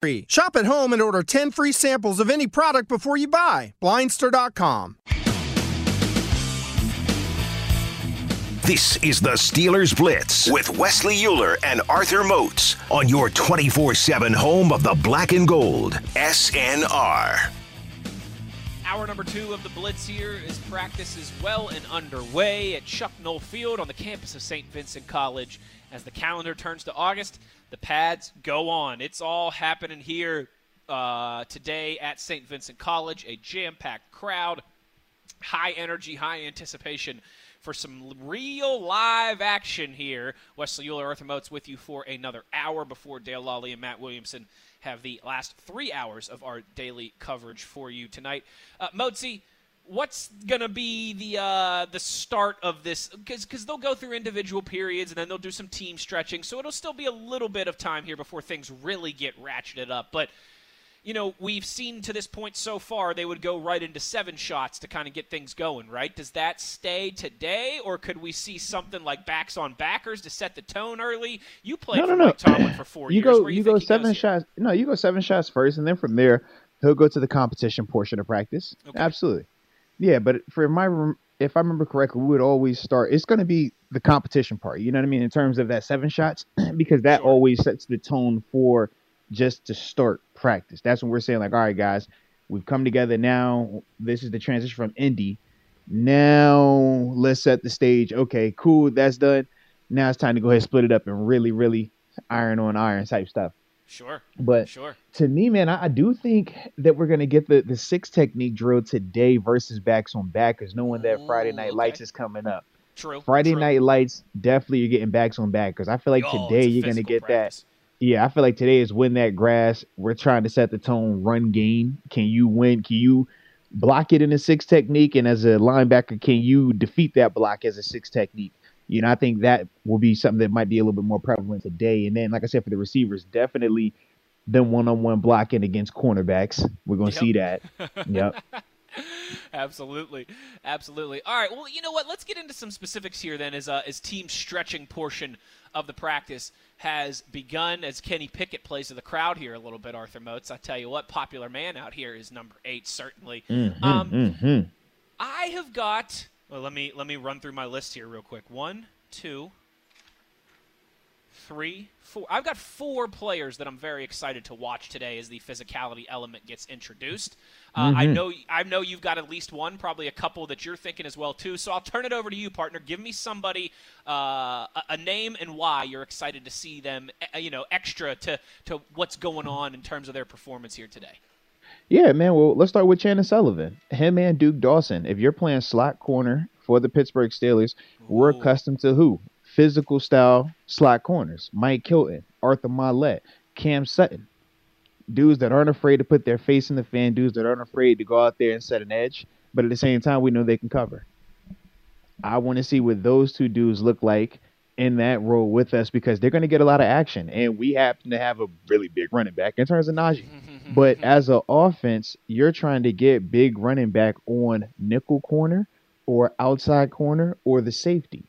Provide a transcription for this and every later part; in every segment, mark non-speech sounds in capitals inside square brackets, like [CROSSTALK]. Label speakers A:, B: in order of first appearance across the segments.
A: free. Shop at home and order 10 free samples of any product before you buy. Blindster.com.
B: This is the Steelers Blitz with Wesley Uhler and Arthur Moats on your 24 7 home of the black and gold, SNR.
C: Hour number two of the Blitz here is practice is well and underway at Chuck Noll Field on the campus of St. Vincent College. As the calendar turns to August, the pads go on. It's all happening here uh, today at St. Vincent College. A jam packed crowd, high energy, high anticipation for some real live action here. Wesley Uhler, Arthur Moats with you for another hour before Dale Lolley and Matt Williamson have the last three hours of our daily coverage for you tonight. Uh, Moatsy, what's going to be the uh, the start of this? Because they'll go through individual periods and then they'll do some team stretching, so it'll still be a little bit of time here before things really get ratcheted up. But you know, we've seen to this point so far they would go right into seven shots to kind of get things going, right? Does that stay today, or could we see something like backs on backers to set the tone early? You played no, for no, Mike no. Tomlin for four
D: you
C: years.
D: Go, you,
C: you
D: go seven shots. Here? No, you go seven shots first, and then from there he'll go to the competition portion of practice. Okay. Absolutely, yeah. But for my, if I remember correctly, we would always start. It's going to be the competition part. You know what I mean in terms of that seven shots, [CLEARS THROAT] because that sure. always sets the tone for just to start practice. That's when we're saying like, all right, guys, we've come together now. This is the transition from indie. Now let's set the stage. Okay, cool, that's done. Now it's time to go ahead and split it up and really, really iron on iron type stuff.
C: Sure.
D: But
C: sure.
D: to me, man, I, I do think that we're gonna get the the six technique drill today versus backs on backers, knowing that Friday mm, Night okay. Lights is coming up.
C: True.
D: Friday
C: true.
D: Night Lights definitely you're getting backs on backers. I feel like oh, today you're gonna get practice. that yeah, I feel like today is win that grass. We're trying to set the tone, run game. Can you win? Can you block it in a six technique? And as a linebacker, can you defeat that block as a six technique? You know, I think that will be something that might be a little bit more prevalent today. And then, like I said, for the receivers, definitely them one on one blocking against cornerbacks. We're going to yep. see that. Yep. [LAUGHS]
C: absolutely, absolutely. All right. Well, you know what? Let's get into some specifics here. Then, as uh, as team stretching portion of the practice has begun. As Kenny Pickett plays to the crowd here a little bit. Arthur Moats. I tell you what, popular man out here is number eight certainly.
D: Mm-hmm, um, mm-hmm.
C: I have got. Well, let me let me run through my list here real quick. One, two, three, four. I've got four players that I'm very excited to watch today as the physicality element gets introduced. Uh, mm-hmm. I know I know you've got at least one, probably a couple that you're thinking as well too. So I'll turn it over to you, partner. Give me somebody, uh, a, a, name, and why you're excited to see them. You know, extra to to what's going on in terms of their performance here today.
D: Yeah, man. Well, let's start with Chandon Sullivan. Him and Duke Dawson. If you're playing slot corner for the Pittsburgh Steelers, Ooh. we're accustomed to who? physical style slot corners. Mike Hilton, Arthur Maulet, Cam Sutton. Dudes that aren't afraid to put their face in the fan, dudes that aren't afraid to go out there and set an edge, but at the same time, we know they can cover. I want to see what those two dudes look like in that role with us because they're going to get a lot of action. And we happen to have a really big running back in terms of Najee. [LAUGHS] but mm-hmm. as an offense, you're trying to get big running back on nickel corner or outside corner or the safety.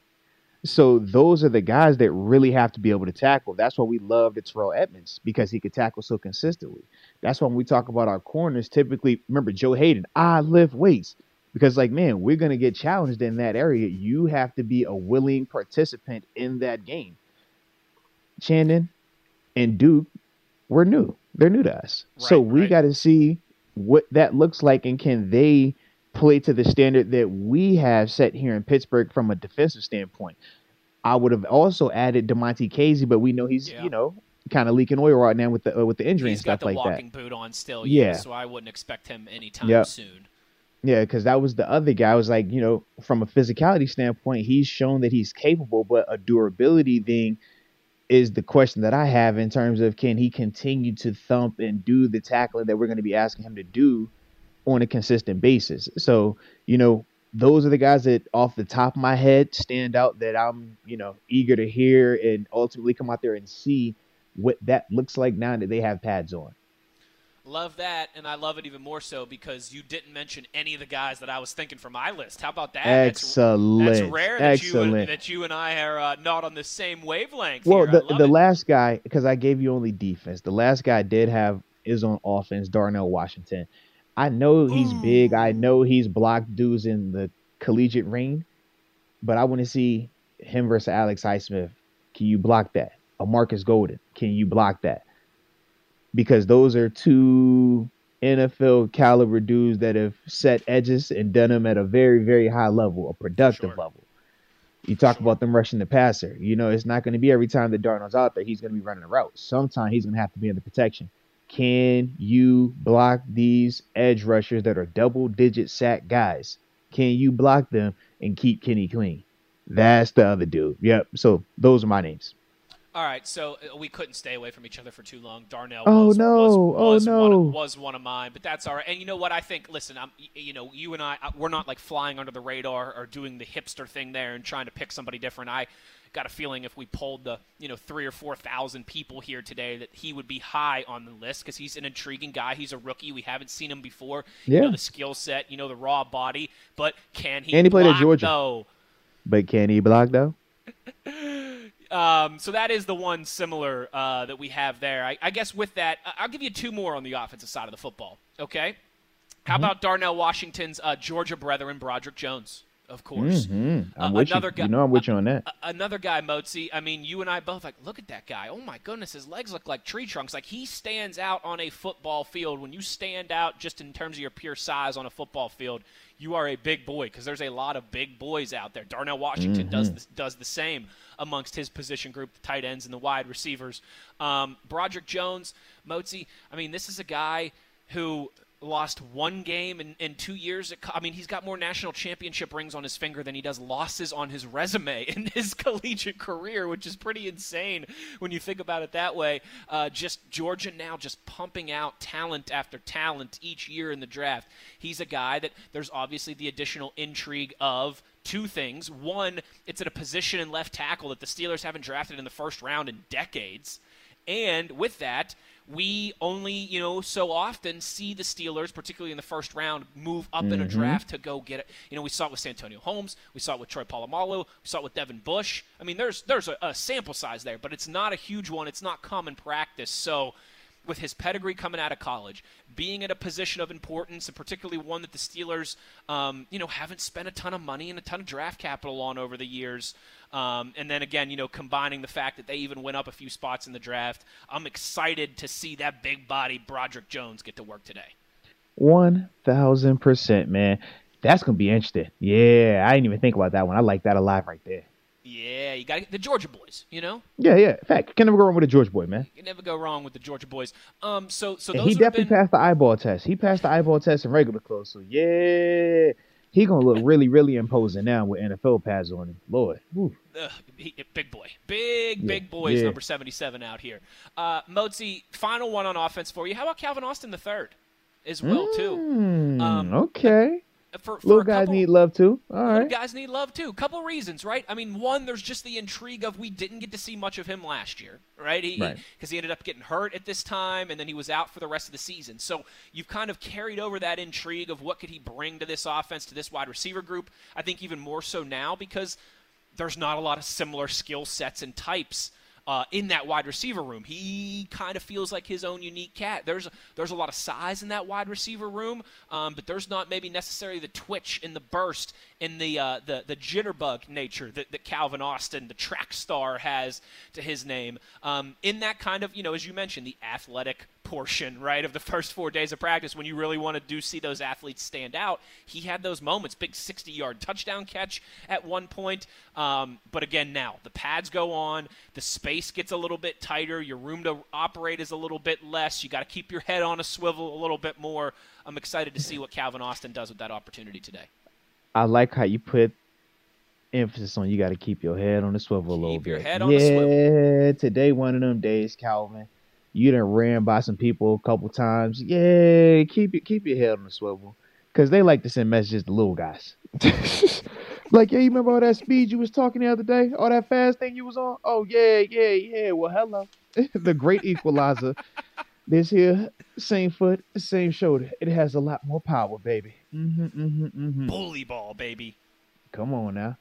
D: So those are the guys that really have to be able to tackle. That's why we love the Terrell Edmunds because he could tackle so consistently. That's why when we talk about our corners, typically remember Joe Haden, I lift weights. Because like, man, we're gonna get challenged in that area. You have to be a willing participant in that game. Chandon and Duke, we're new. They're new to us. Right, so we right. gotta see what that looks like and can they play to the standard that we have set here in Pittsburgh from a defensive standpoint. I would have also added Damontae Kazee, but we know he's yeah. you know kind of leaking oil right now with the uh, with the injury
C: he's
D: and stuff like that.
C: He's got the walking boot on still, yeah. yeah. So I wouldn't expect him anytime
D: yep.
C: soon.
D: Yeah, because that was the other guy. I was like, you know, from a physicality standpoint, he's shown that he's capable, but a durability thing is the question that I have in terms of can he continue to thump and do the tackling that we're going to be asking him to do on a consistent basis. So, you know, those are the guys that off the top of my head stand out that I'm, you know, eager to hear and ultimately come out there and see what that looks like now that they have pads on.
C: Love that, and I love it even more so because you didn't mention any of the guys that I was thinking for my list. How about that?
D: Excellent.
C: That's, that's rare that
D: Excellent.
C: you and, that you and I are uh, not on the same wavelength.
D: Well,
C: here.
D: the the last guy because I gave you only defense. The last guy did have is on offense. Darnell Washington. I know he's Ooh. big. I know he's blocked dudes in the collegiate ring, but I want to see him versus Alex Highsmith. Can you block that? A Marcus Golden. Can you block that? Because those are two NFL caliber dudes that have set edges and done them at a very, very high level, a productive sure. level. You talk sure. about them rushing the passer. You know, it's not going to be every time that Darnell's out there, he's going to be running a route. Sometimes he's going to have to be in the protection. Can you block these edge rushers that are double digit sack guys? Can you block them and keep Kenny clean? That's the other dude. Yep. So those are my names.
C: All right, so uh, we couldn't stay away from each other for too long. Darnell.
D: Oh
C: was,
D: no!
C: Was,
D: oh no!
C: One of, was one of mine, but that's all right. And you know what? I think. Listen, I'm. You know, you and I, uh, we're not like flying under the radar or doing the hipster thing there and trying to pick somebody different. I got a feeling if we pulled the you know three or four thousand people here today that he would be high on the list because he's an intriguing guy. He's a rookie. We haven't seen him before. Yeah. You know the skill set. You know the raw body. But can he?
D: And he
C: block,
D: played at Georgia.
C: Though?
D: But can he block though? [LAUGHS]
C: Um, so that is the one similar uh, that we have there. I, I, guess with that, I'll give you two more on the offensive side of the football. Okay. How mm-hmm. about Darnell Washington's uh, Georgia brethren, Broderick Jones? Of course.
D: Mm-hmm. I'm uh, another you. guy. You know I'm with you on that.
C: another guy, Moatsy. I mean, you and I both like. Look at that guy. Oh my goodness, his legs look like tree trunks. Like he stands out on a football field. When you stand out, just in terms of your pure size on a football field, you are a big boy because there's a lot of big boys out there. Darnell Washington mm-hmm. does the, does the same amongst his position group, the tight ends and the wide receivers. Um, Broderick Jones, Moatsy. I mean, this is a guy who lost one game in, in two years. I mean, he's got more national championship rings on his finger than he does losses on his resume [LAUGHS] in his collegiate career, which is pretty insane when you think about it that way. Uh, just Georgia now just pumping out talent after talent each year in the draft. He's a guy that there's obviously the additional intrigue of two things. One, it's at a position in left tackle that the Steelers haven't drafted in the first round in decades. And with that, we only, you know, so often see the Steelers, particularly in the first round, move up mm-hmm. in a mm-hmm. draft to go get it. You know, we saw it with Santonio Holmes, we saw it with Troy Polamalu, we saw it with Devin Bush. I mean, there's there's a, a sample size there, but it's not a huge one. It's not common practice. So with his pedigree coming out of college, being in a position of importance, and particularly one that the Steelers, um, you know, haven't spent a ton of money and a ton of draft capital on over the years. Um, and then again, you know, combining the fact that they even went up a few spots in the draft, I'm excited to see that big body Broderick Jones get to work today.
D: One thousand percent, man. That's gonna be interesting. Yeah, I didn't even think about that one. I like that alive right there.
C: Yeah, you got the Georgia boys, you know.
D: Yeah, yeah. In fact, can never go wrong with a Georgia boy, man.
C: You can never go wrong with the Georgia boys. Um, so so
D: he definitely
C: been...
D: passed the eyeball test. He passed the eyeball test in regular clothes. So yeah, he gonna look really really imposing now with NFL pads on him. Lord,
C: uh, he, big boy, big yeah, big boys, yeah. number seventy-seven out here. Uh, Moatsy, final one on offense for you. How about Calvin Austin the third, as well
D: mm,
C: too?
D: Um, okay for, for little guys couple, need love too. All right,
C: guys need love too. Couple reasons, right? I mean, one, there's just the intrigue of we didn't get to see much of him last year, right? Because he, right. he, he ended up getting hurt at this time, and then he was out for the rest of the season. So you've kind of carried over that intrigue of what could he bring to this offense, to this wide receiver group. I think even more so now because there's not a lot of similar skill sets and types uh, in that wide receiver room. He kind of feels like his own unique cat. There's there's a lot of size in that wide receiver room, um, but there's not maybe necessarily the twitch and the burst and the uh, the the jitterbug nature that, that Calvin Austin, the track star, has to his name. Um, in that kind of you know, as you mentioned, the athletic portion, right, of the first four days of practice when you really want to do see those athletes stand out. He had those moments, big 60 yard touchdown catch at one point. Um, but again, now the pads go on, the space gets a little bit tighter, your room to operate is a little bit less. You got to keep your head on a swivel a little bit more. I'm excited to see what Calvin Austin does with that opportunity today.
D: I like how you put emphasis on you got to keep your head on the swivel
C: keep
D: a little bit.
C: Your head on
D: yeah,
C: the swivel.
D: today one of them days, Calvin you done ran by some people a couple times. Yeah, keep it keep your head on the swivel. Cause they like to send messages to little guys. [LAUGHS] like, yeah, you remember all that speed you was talking the other day? All that fast thing you was on? Oh yeah, yeah, yeah. Well, hello. [LAUGHS] the great equalizer. This here, same foot, same shoulder. It has a lot more power, baby. Mm-hmm, mm-hmm, mm-hmm.
C: Bully ball, baby.
D: Come on now.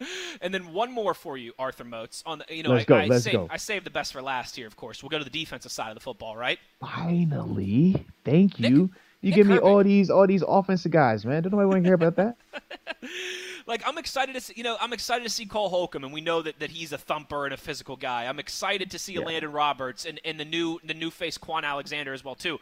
D: [LAUGHS]
C: And then one more for you, Arthur Moats. On the, you know,
D: Let's
C: I,
D: go,
C: I,
D: let's
C: saved,
D: go.
C: I saved the best for last here. Of course, we'll go to the defensive side of the football, right?
D: Finally, thank
C: Nick-
D: you. You
C: Nick
D: give me
C: Herbig.
D: all these all these offensive guys, man. Don't nobody want to hear about that. [LAUGHS]
C: Like I'm excited to see, you know, I'm excited to see Cole Holcomb, and we know that, that he's a thumper and a physical guy. I'm excited to see
D: Yeah.
C: Landon Roberts and, and the new the new face Kwon Alexander as well too.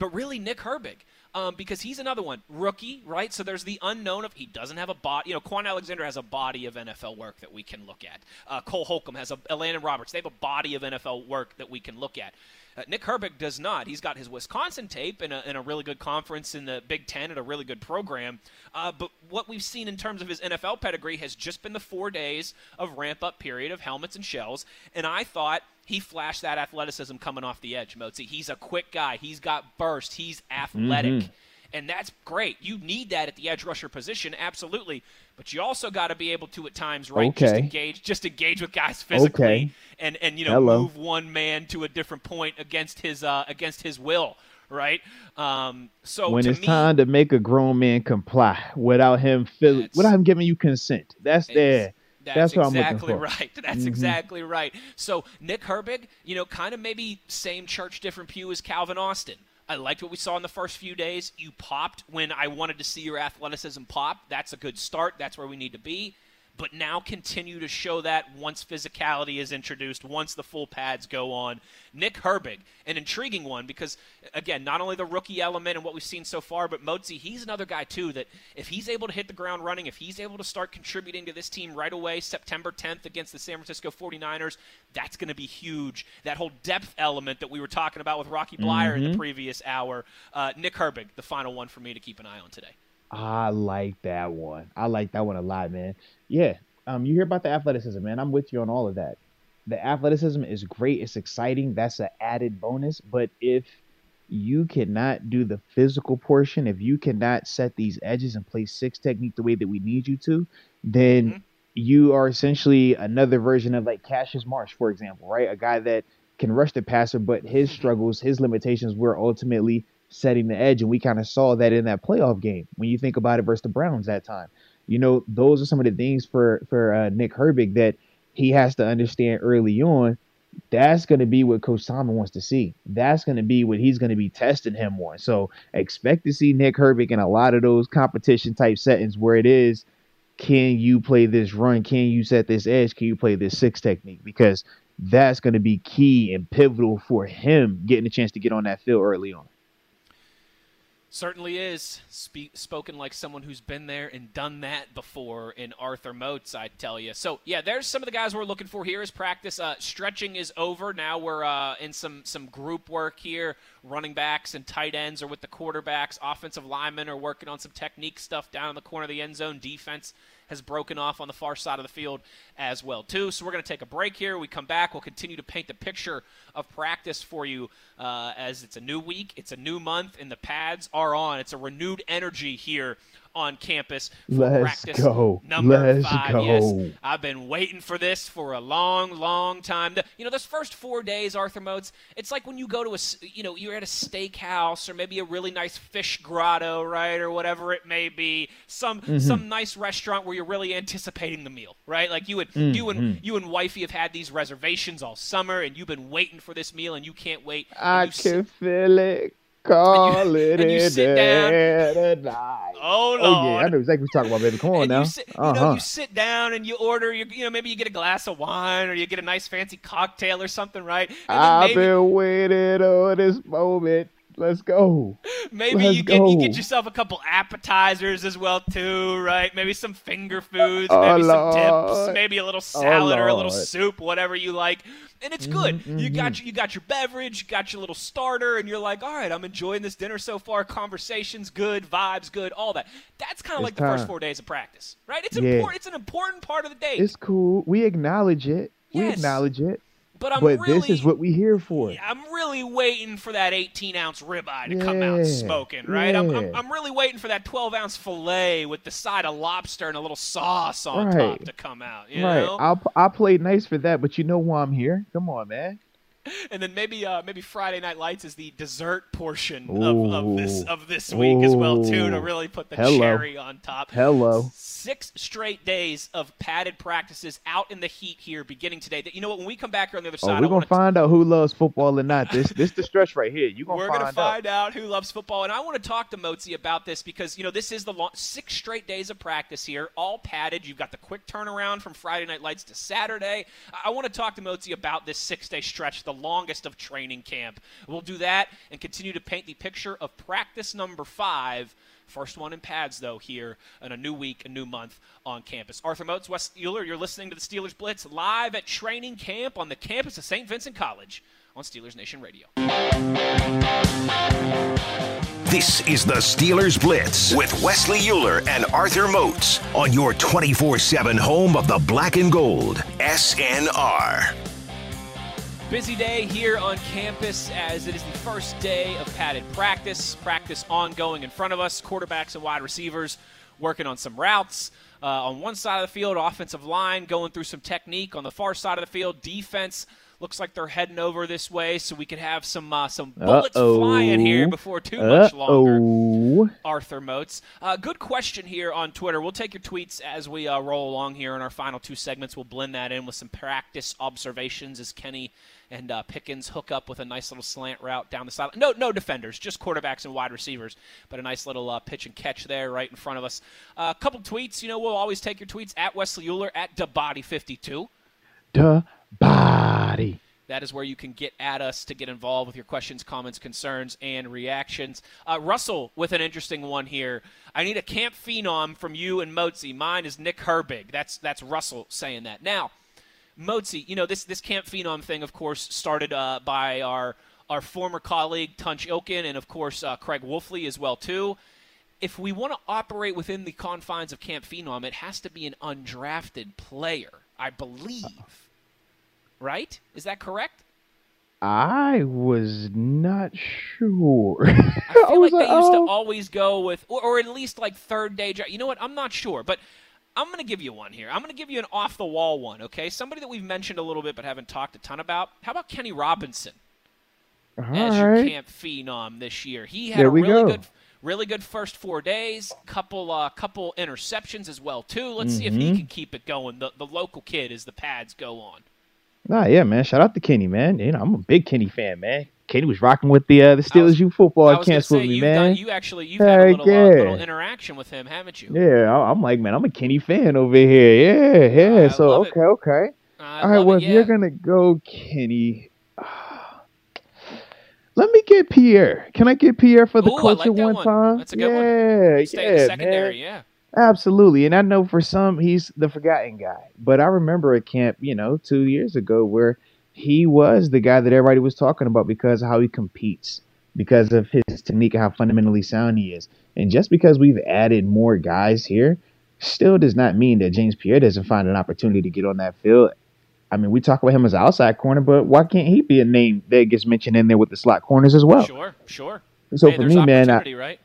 C: But really, Nick Herbig, um, because he's another one rookie, right? So there's the unknown of he doesn't have a body. You know, Kwon Alexander has a body of NFL work that we can look at. Uh, Cole Holcomb has a Landon Roberts. They have a body of NFL work that we can look at. Uh, Nick Herbig does not. He's got his Wisconsin tape in a, in a really good conference in the Big Ten and a really good program. Uh, but what we've seen in terms of his NFL pedigree has just been the four days of ramp up period of helmets and shells. And I thought he flashed that athleticism coming off the edge, Moatsy. He's a quick guy. He's got burst. He's athletic. And that's great. You need that at the edge rusher position, absolutely. But you also got to be able to at times, right? Just engage, just engage with guys physically,
D: Okay.
C: and and you know
D: Hello.
C: move one man to a different point against his uh, against his will, right? Um, so
D: when it's
C: me,
D: time to make a grown man comply without him feel, without him giving you consent, that's there.
C: That's,
D: That's what I'm
C: exactly right. [LAUGHS] That's
D: Mhm.
C: exactly right. So Nick Herbig, you know, kind of maybe same church, different pew as Calvin Austin. I liked what we saw in the first few days. You popped when I wanted to see your athleticism pop. That's a good start. That's where we need to be. But now continue to show that once physicality is introduced, once the full pads go on. Nick Herbig, an intriguing one because, again, not only the rookie element and what we've seen so far, but Moatsy, he's another guy, too, that if he's able to hit the ground running, if he's able to start contributing to this team right away, September 10th against the San Francisco 49ers, that's going to be huge. That whole depth element that we were talking about with Rocky Bleier in the previous hour. Uh, Nick Herbig, the final one for me to keep an eye on today.
D: I like that one. I like that one a lot, man. Yeah. Um, you hear about the athleticism, man. I'm with you on all of that. The athleticism is great. It's exciting. That's an added bonus. But if you cannot do the physical portion, if you cannot set these edges and play six technique the way that we need you to, then
C: Mhm.
D: you are essentially another version of like Cassius Marsh, for example, right? A guy that can rush the passer, but his struggles, his limitations were ultimately setting the edge. And we kind of saw that in that playoff game when you think about it versus the Browns that time. You know, those are some of the things for for uh, Nick Herbig that he has to understand early on. That's going to be what Coach Simon wants to see. That's going to be what he's going to be testing him on. So expect to see Nick Herbig in a lot of those competition type settings where it is can you play this run? Can you set this edge? Can you play this six technique? Because that's going to be key and pivotal for him getting a chance to get on that field early on.
C: Certainly is. Spe- spoken like someone who's been there and done that before in Arthur Moats, I tell you. So, yeah, there's some of the guys we're looking for here as practice. Uh, stretching is over. Now we're uh, in some, some group work here. Running backs and tight ends are with the quarterbacks. Offensive linemen are working on some technique stuff down in the corner of the end zone. Defense has broken off on the far side of the field as well too. So we're going to take a break here. We come back. We'll continue to paint the picture of practice for you uh, as it's a new week, it's a new month, and the pads are on. It's a renewed energy here on campus for
D: Let's
C: practice
D: go.
C: number
D: Let's
C: five.
D: go.
C: Yes, I've been waiting for this for a long, long time. The- You know, those first four days, Arthur Moats, it's like when you go to a, you know, you're at a steakhouse or maybe a really nice fish grotto, right, or whatever it may be, some
D: Mm-hmm.
C: some nice restaurant where you're really anticipating the meal, right? Like you and you
D: Mm-hmm.
C: and you and wifey have had these reservations all summer, and you've been waiting for this meal, and you can't wait.
D: I
C: you
D: can feel it. Call [LAUGHS] it
C: and you
D: in
C: sit down- Oh, Lord.
D: Oh yeah, I know exactly what you're talking about, baby. Come on
C: and
D: now.
C: you sit,
D: uh
C: know,
D: huh.
C: you sit down and you order, you, you know, maybe you get a glass of wine or you get a nice fancy cocktail or something, right?
D: I've
C: maybe,
D: been waiting on this moment. Let's go.
C: maybe
D: let's
C: you get you get yourself a couple appetizers as well too, right? Maybe some finger foods,
D: Oh,
C: maybe some dips, maybe a little salad or a little soup, whatever you like. And it's good.
D: Mm-hmm,
C: You got your, you got your beverage, you got your little starter, and you're like, all right, I'm enjoying this dinner so far. Conversations good, vibes good, all that. That's kind of like
D: It's
C: the first four days of practice, right? It's
D: Yeah.
C: important. It's an important part of the day.
D: It's cool. We acknowledge it. We acknowledge it.
C: But I'm
D: but
C: really,
D: this is what we here for.
C: I'm really waiting for that 18 ounce ribeye to come out smoking, right? I'm, I'm. I'm really waiting for that 12 ounce filet with the side of lobster and a little sauce on top to come out. You
D: right.
C: know?
D: I'll I'll play nice for that, but you know why I'm here. Come on, man. [LAUGHS]
C: and then maybe uh, maybe Friday Night Lights is the dessert portion of, of this of this week as well too to really put the
D: Hello.
C: cherry on top.
D: Hello.
C: Six straight days of padded practices out in the heat here, beginning today. That you know what? When we come back here on the other
D: Oh,
C: side,
D: we're gonna find out who loves football or not. This this the stretch right here. You gonna
C: we're
D: find
C: going to find out. who loves football, and I want to talk to Moatsy about this because you know this is the long, six straight days of practice here, all padded. You've got the quick turnaround from Friday Night Lights to Saturday. I, I want to talk to Moatsy about this six-day stretch, the longest of training camp. We'll do that and continue to paint the picture of practice number five. First one in pads, though, here in a new week, a new month on campus. Arthur Moats, Wes Uhler, you're listening to the Steelers Blitz live at training camp on the campus of St. Vincent College on Steelers Nation Radio.
B: This is the Steelers Blitz with Wesley Uhler and Arthur Moats on your 24 7 home of the black and gold. SNR.
C: Busy day here on campus as it is the first day of padded practice. Practice ongoing in front of us. Quarterbacks and wide receivers working on some routes. Uh, on one side of the field, offensive line going through some technique. On the far side of the field, defense looks like they're heading over this way, so we could have some uh, some bullets
D: Uh-oh.
C: flying here before too much longer. Arthur Moats. Uh, good question here on Twitter. We'll take your tweets as we uh, roll along here in our final two segments. We'll blend that in with some practice observations as Kenny and uh, Pickens hook up with a nice little slant route down the side. No, no defenders, just quarterbacks and wide receivers, but a nice little uh, pitch and catch there right in front of us. A couple tweets. You know, we'll always take your tweets at Wesley Uhler at DeBody52.
D: The body.
C: That is where you can get at us to get involved with your questions, comments, concerns, and reactions. Uh, Russell with an interesting one here. I need a camp phenom from you and Moatsy. Mine is Nick Herbig. That's that's Russell saying that. Now, Moatsy, you know this this camp phenom thing, of course, started uh, by our our former colleague Tunch Ilkin, and of course uh, Craig Wolfley as well too. If we want to operate within the confines of camp phenom, it has to be an undrafted player, I believe. Right? Is that correct?
D: I was not sure.
C: I feel [LAUGHS]
D: was
C: like they
D: like,
C: used to
D: oh.
C: always go with, or, or at least like third day draft. You know what? I'm not sure, but I'm going to give you one here. I'm going to give you an off the wall one. Okay, somebody that we've mentioned a little bit but haven't talked a ton about. How about Kenny Robinson as
D: All
C: your
D: right.
C: camp phenom this year? He had
D: There
C: a really
D: go.
C: good, really good first four days. Couple, uh, couple interceptions as well too. Let's see if he
D: Mhm.
C: can keep it going. The the local kid as the pads go on.
D: Nah, yeah, man. Shout out to Kenny, man. You know, I'm a big Kenny fan, man. Kenny was rocking with the uh, the Steelers
C: was-
D: youth football
C: I
D: at
C: was gonna
D: camp with me, man.
C: done, you actually you've had a
D: Heck
C: little, uh, little interaction with him, haven't you?
D: Yeah, I- I'm like, man, I'm a Kenny fan over here. Yeah, yeah.
C: I
D: so
C: love it.
D: okay, okay. All right, well,
C: it,
D: if you're gonna go Kenny, [SIGHS] let me get Pierre. Can I get Pierre for the
C: Ooh,
D: coach
C: like
D: one
C: one.
D: time?
C: That's a good
D: yeah,
C: one. Stay
D: yeah,
C: secondary,
D: man.
C: yeah.
D: Absolutely, and I know for some he's the forgotten guy, but I remember at camp, you know, two years ago where he was the guy that everybody was talking about because of how he competes, because of his technique and how fundamentally sound he is. And just because we've added more guys here, still does not mean that James Pierre doesn't find an opportunity to get on that field. I mean, we talk about him as an outside corner, but why can't he be a name that gets mentioned in there with the slot corners as well?
C: Sure, sure.
D: So
C: hey,
D: for me, man, I,
C: right?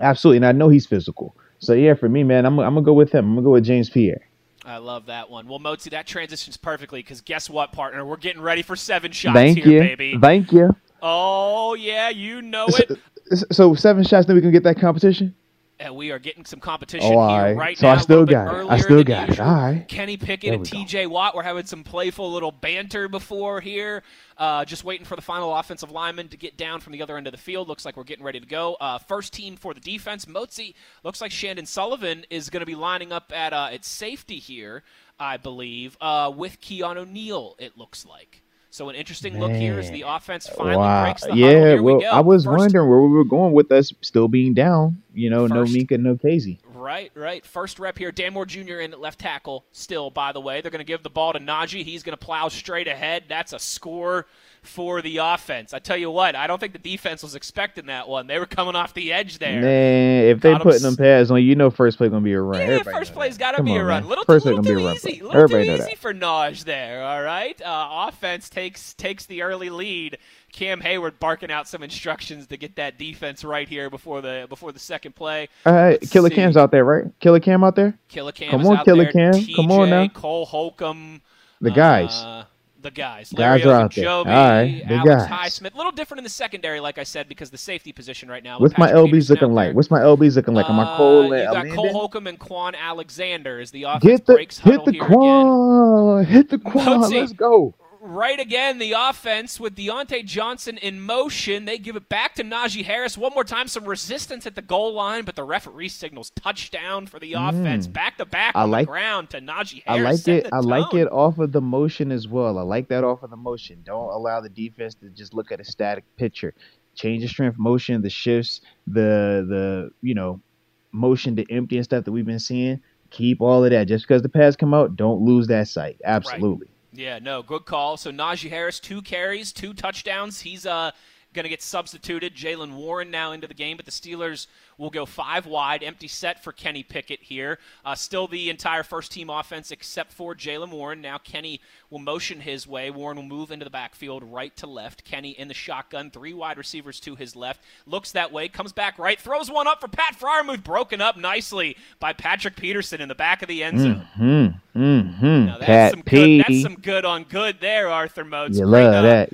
D: absolutely, and I know he's physical. So yeah, for me, man, I'm, I'm gonna go with him. I'm gonna go with James Pierre.
C: I love that one. Well, Moatsy, that transitions perfectly because guess what, partner? We're getting ready for seven shots
D: Thank
C: here,
D: you,
C: baby.
D: thank you.
C: Oh yeah, you know
D: So,
C: it.
D: so seven shots, then we can get that competition.
C: And we are getting some competition
D: Oh,
C: here
D: right. So
C: now.
D: I
C: a
D: still got it. I still got it. All right.
C: Kenny Pickett and
D: we go.
C: T.J. Watt were having some playful little banter before here. Uh, just waiting for the final offensive lineman to get down from the other end of the field. Looks like we're getting ready to go. Uh, first team for the defense. Moatsy looks like Chandon Sullivan is going to be lining up at uh, at safety here, I believe, uh, with Keanu Neal. It looks like. So an interesting look here as the offense finally
D: wow.
C: breaks the huddle.
D: Yeah.
C: Here
D: Well,
C: we go.
D: I was
C: First-
D: wondering where we were going with us still being down. You know, no Minkah, no Kazee.
C: Right, right. First rep here. Dan Moore Jr. in at left tackle still, by the way. They're going to give the ball to Najee. He's going to plow straight ahead. That's a score for the offense. I tell you what, I don't think the defense was expecting that one. They were coming off the edge there.
D: Man, if they
C: Got 'em
D: putting them pads on, you know, first play gonna be a run.
C: Yeah,
D: Everybody
C: first play's got to be a run.
D: man.
C: Little,
D: first
C: little too
D: be
C: easy. little
D: Everybody
C: too easy
D: that.
C: for Naj there. All right. Uh, offense takes takes the early lead. Cam Heyward barking out some instructions to get that defense right here before the before the second play.
D: All right,
C: Let's
D: Killer
C: see.
D: Cam's out there, right? Killer Cam out there.
C: Killer Cam
D: Come on, Killer
C: there.
D: Cam.
C: TJ,
D: Come on now.
C: Cole Holcomb.
D: The guys.
C: Uh, the guys.
D: Guys
C: Larry
D: are out there.
C: Ogunjobi,
D: All right, the
C: Alex
D: guys.
C: Highsmith. A little different in the secondary, like I said, because the safety position right now. with
D: What's my LBs looking like? What's my LBs looking like? Am I Cole
C: Uh, you got Cole Holcomb and Kwon Alexander as the offense
D: Get the
C: breaks
D: hit the
C: here again.
D: hit the.
C: Moatsy.
D: Let's go.
C: Right again, the offense with Diontae Johnson in motion. They give it back to Najee Harris. One more time, some resistance at the goal line, but the referee signals touchdown for the offense. Back to back
D: Mm. I
C: on
D: like-
C: the ground to Najee Harris.
D: I like
C: Set
D: it. I like it off of the motion as well. I like that off of the motion. Don't allow the defense to just look at a static picture. Change the strength motion, the shifts, the the you know motion to empty and stuff that we've been seeing. Keep all of that. Just because the pads come out, don't lose that sight. Absolutely.
C: Yeah, no, good call. So Najee Harris, two carries, two touchdowns. He's uh going to get substituted. Jaylen Warren now into the game, but the Steelers will go five wide, empty set for Kenny Pickett here. Uh, still the entire first team offense except for Jaylen Warren. Now Kenny will motion his way. Warren will move into the backfield right to left. Kenny in the shotgun, three wide receivers to his left. Looks that way, comes back right, throws one up for Pat Freiermuth, broken up nicely by Patrick Peterson in the back of the end zone.
D: Hmm. Hmm.
C: Now that's
D: Pat
C: some
D: P.
C: good. That's some good on good there, Arthur Moats.
D: you
C: Great,
D: love
C: uh,
D: that.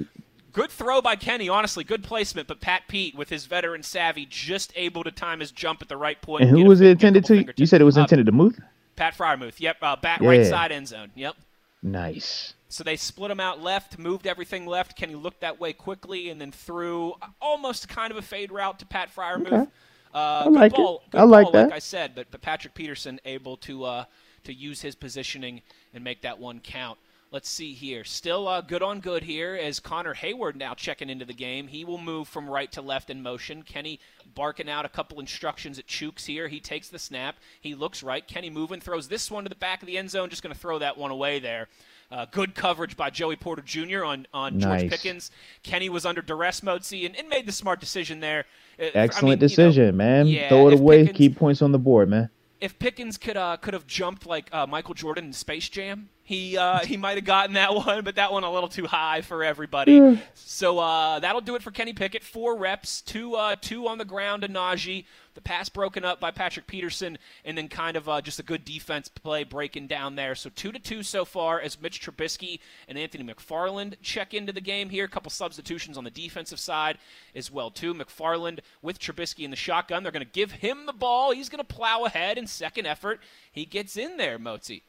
C: Good throw by Kenny. Honestly, good placement. But Pat Pete, with his veteran savvy, just able to time his jump at the right point.
D: And who
C: get
D: was it
C: fi- get a
D: intended to? You said it was
C: Uh,
D: intended to Muth.
C: Pat Freiermuth. Yep. Uh, back right side end zone. Yep.
D: Nice.
C: So they split him out left, moved everything left. Kenny looked that way quickly, and then threw almost kind of a fade route to Pat Freiermuth.
D: Okay.
C: Uh,
D: I like it.
C: good ball, Good
D: I like
C: ball,
D: that.
C: Like I said, but, but Patrick Peterson able to uh, to use his positioning and make that one count. Let's see here. Still uh, good on good here as Connor Heyward now checking into the game. He will move from right to left in motion. Kenny barking out a couple instructions at Chukes here. He takes the snap. He looks right. Kenny moving, throws this one to the back of the end zone. Just going to throw that one away there. Uh, good coverage by Joey Porter Jr. on, on George Pickens. Kenny was under duress, Moatsy, and, and made the smart decision there. Uh, I
D: Excellent
C: mean, you know,
D: decision, man.
C: yeah,
D: Throw it away.
C: Pickens-
D: Keep points on the board, man.
C: if Pickens could uh, could have jumped like uh, Michael Jordan in Space Jam, he uh, he might have gotten that [LAUGHS] one, but that one a little too high for everybody. So uh, that'll do it for Kenny Pickett. Four reps, two uh, two on the ground to Najee. The pass broken up by Patrick Peterson, and then kind of uh, just a good defense play breaking down there. So two to two so far as Mitch Trubisky and Anthony McFarland check into the game here. A couple substitutions on the defensive side as well too. McFarland with Trubisky in the shotgun. They're going to give him the ball. He's going to plow ahead in second effort. He gets in there, Moatsy.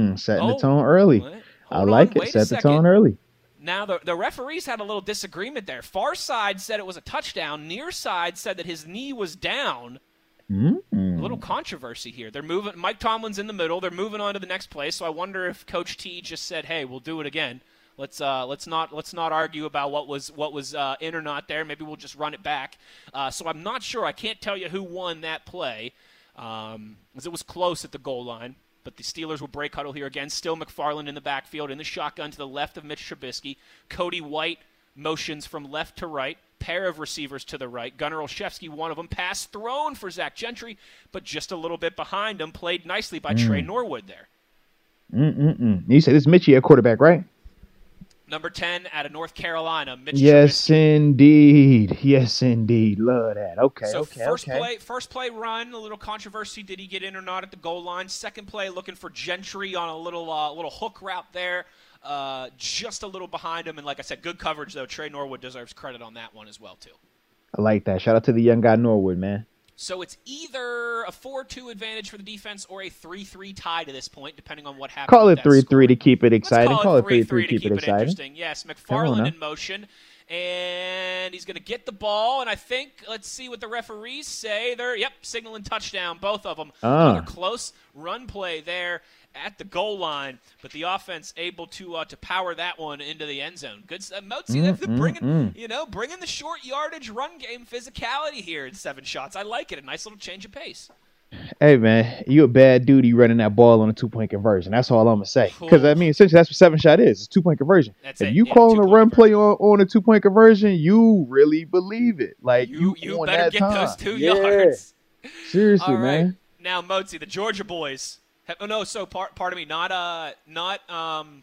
D: Mmm. Setting
C: Oh,
D: the tone early. I like
C: on,
D: it. Set the tone early.
C: Now the the referees had a little disagreement there. Far side said it was a touchdown. Near side said that his knee was down.
D: Mm.
C: A little controversy here. They're moving. Mike Tomlin's in the middle. They're moving on to the next play. So I wonder if Coach T just said, "Hey, we'll do it again. Let's uh, let's not let's not argue about what was what was uh, in or not there. Maybe we'll just run it back." Uh, so I'm not sure. I can't tell you who won that play, um, as it was close at the goal line. But the Steelers will break huddle here again. Still McFarland in the backfield in the shotgun to the left of Mitch Trubisky. Cody White motions from left to right. Pair of receivers to the right. Gunnar Olszewski, one of them. Pass thrown for Zach Gentry, but just a little bit behind him. Played nicely by hmm. Tre Norwood there.
D: Mm-mm-mm. You said this is Mitchie at quarterback, right?
C: Number 10 out of North Carolina, Mitch
D: Yes,
C: Trubisky.
D: indeed. Yes, indeed. Love that. Okay.
C: So
D: okay.
C: first
D: okay.
C: play, first play run, a little controversy. Did he get in or not at the goal line? Second play, looking for Gentry on a little uh, little hook route there, uh, just a little behind him. And like I said, good coverage though. Tre Norwood deserves credit on that one as well too.
D: I like that. Shout out to the young guy Norwood, man.
C: So it's either a 4-2 advantage for the defense or a 3-3 tie to this point, depending on what happens.
D: Call it three three to keep it exciting.
C: Call it
D: three
C: 3-3
D: three
C: to
D: keep it exciting.
C: interesting. Yes, McFarland in motion. And he's going to get the ball, and I think let's see what the referees say. They're yep, signaling touchdown, both of them.
D: Ah.
C: Another close run play there at the goal line, but the offense able to uh, to power that one into the end zone. Good, uh, Moatsy, that's the
D: Mm,
C: bringing
D: mm,
C: you know bringing the short yardage run game physicality here in seven shots. I like it. A nice little change of pace.
D: Hey man, you a bad dude. You running that ball on a two point conversion. That's all I'm gonna say. Because I mean, essentially, that's what seven shot is. It's two point conversion.
C: That's
D: if
C: it,
D: you
C: yeah,
D: calling a
C: two-point
D: run play on, on a two point conversion, you really believe it. Like
C: You
D: you,
C: you better get
D: time.
C: those two
D: Yeah.
C: yards.
D: Seriously,
C: All right.
D: man.
C: Now, Moatsy, the Georgia boys. Oh no, so part pardon me, not uh, not um,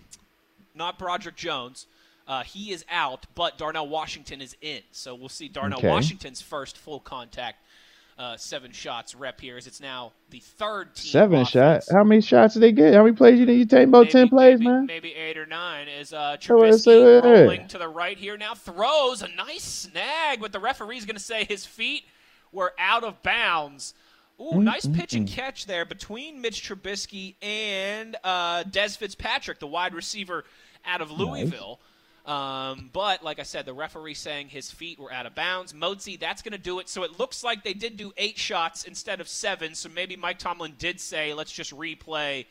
C: not Broderick Jones. Uh, he is out, but Darnell Washington is in. So we'll see Darnell
D: Okay.
C: Washington's first full contact uh, seven shots rep here, as it's now the third team.
D: Seven shots. How many shots did they get? How many plays you need? You take about
C: Maybe-
D: ten plays,
C: maybe,
D: man.
C: Maybe eight or nine. As uh,
D: Oh,
C: Trubisky
D: wait.
C: rolling to the right here now throws a nice snag, but the referee's going to say his feet were out of bounds. Ooh, nice pitch and catch there between Mitch Trubisky and uh, Dez Fitzpatrick, the wide receiver out of Louisville. Um, but like I said, the referee saying his feet were out of bounds. Moatsy, that's going to do it. So it looks like they did do eight shots instead of seven. So maybe Mike Tomlin did say, let's just replay